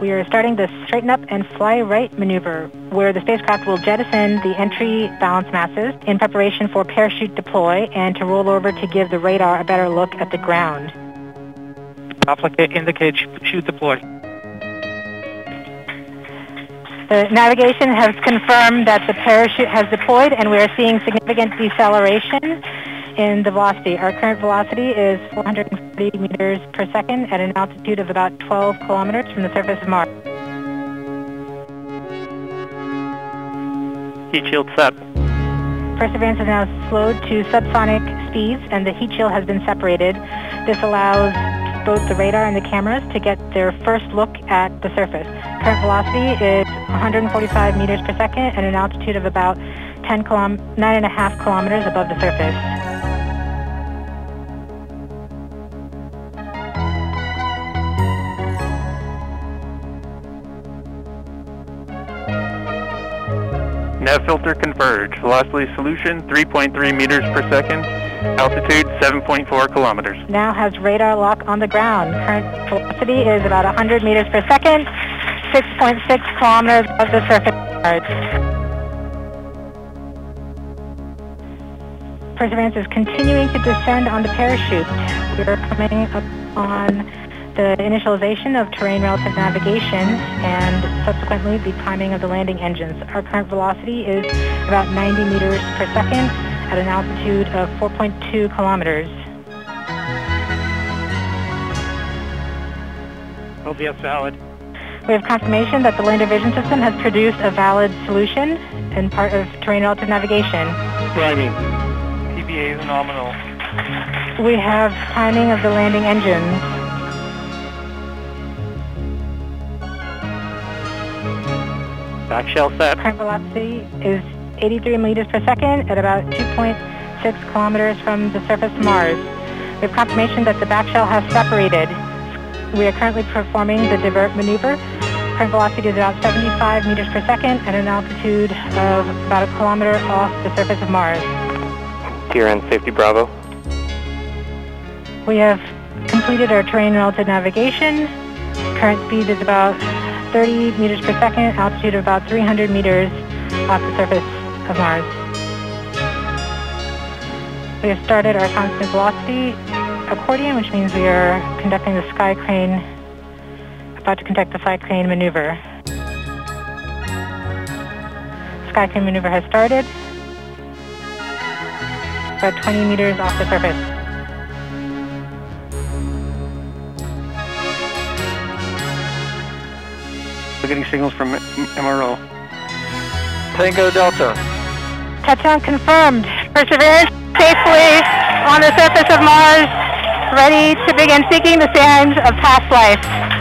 We are starting the straighten up and fly right maneuver, where the spacecraft will jettison the entry balance masses in preparation for parachute deploy and to roll over to give the radar a better look at the ground. Applicate indicate chute deploy. The navigation has confirmed that the parachute has deployed and we are seeing significant deceleration in the velocity. Our current velocity is 440 meters per second at an altitude of about 12 kilometers from the surface of Mars. Heat shield set. Perseverance is now slowed to subsonic speeds and the heat shield has been separated. This allows both the radar and the cameras to get their first look at the surface. Current velocity is 145 meters per second at an altitude of about 10 kilom 9.5 kilometers above the surface. Filter converge. Velocity solution 3.3 meters per second. Altitude 7.4 kilometers. Now has radar lock on the ground. Current velocity is about 100 meters per second, 6.6 kilometers above the surface. Perseverance is continuing to descend on the parachute. We are coming up on the initialization of terrain relative navigation and subsequently the priming of the landing engines. Our current velocity is about 90 meters per second at an altitude of 4.2 kilometers. LVS valid. We have confirmation that the lander vision system has produced a valid solution and part of terrain relative navigation. Priming. PBA is nominal. We have timing of the landing engines. Back shell set. Current velocity is 83 meters per second at about 2.6 kilometers from the surface of Mars. We have confirmation that the back shell has separated. We are currently performing the divert maneuver. Current velocity is about 75 meters per second at an altitude of about a kilometer off the surface of Mars. TRN safety Bravo. We have completed our terrain relative navigation. Current speed is about 30 meters per second, altitude of about 300 meters off the surface of Mars. We have started our constant velocity accordion, which means we are conducting the sky crane, about to conduct the sky crane maneuver. Sky crane maneuver has started, about 20 meters off the surface. We're getting signals from MRO. Tango Delta. Touchdown confirmed. Perseverance safely on the surface of Mars, ready to begin seeking the sands of past life.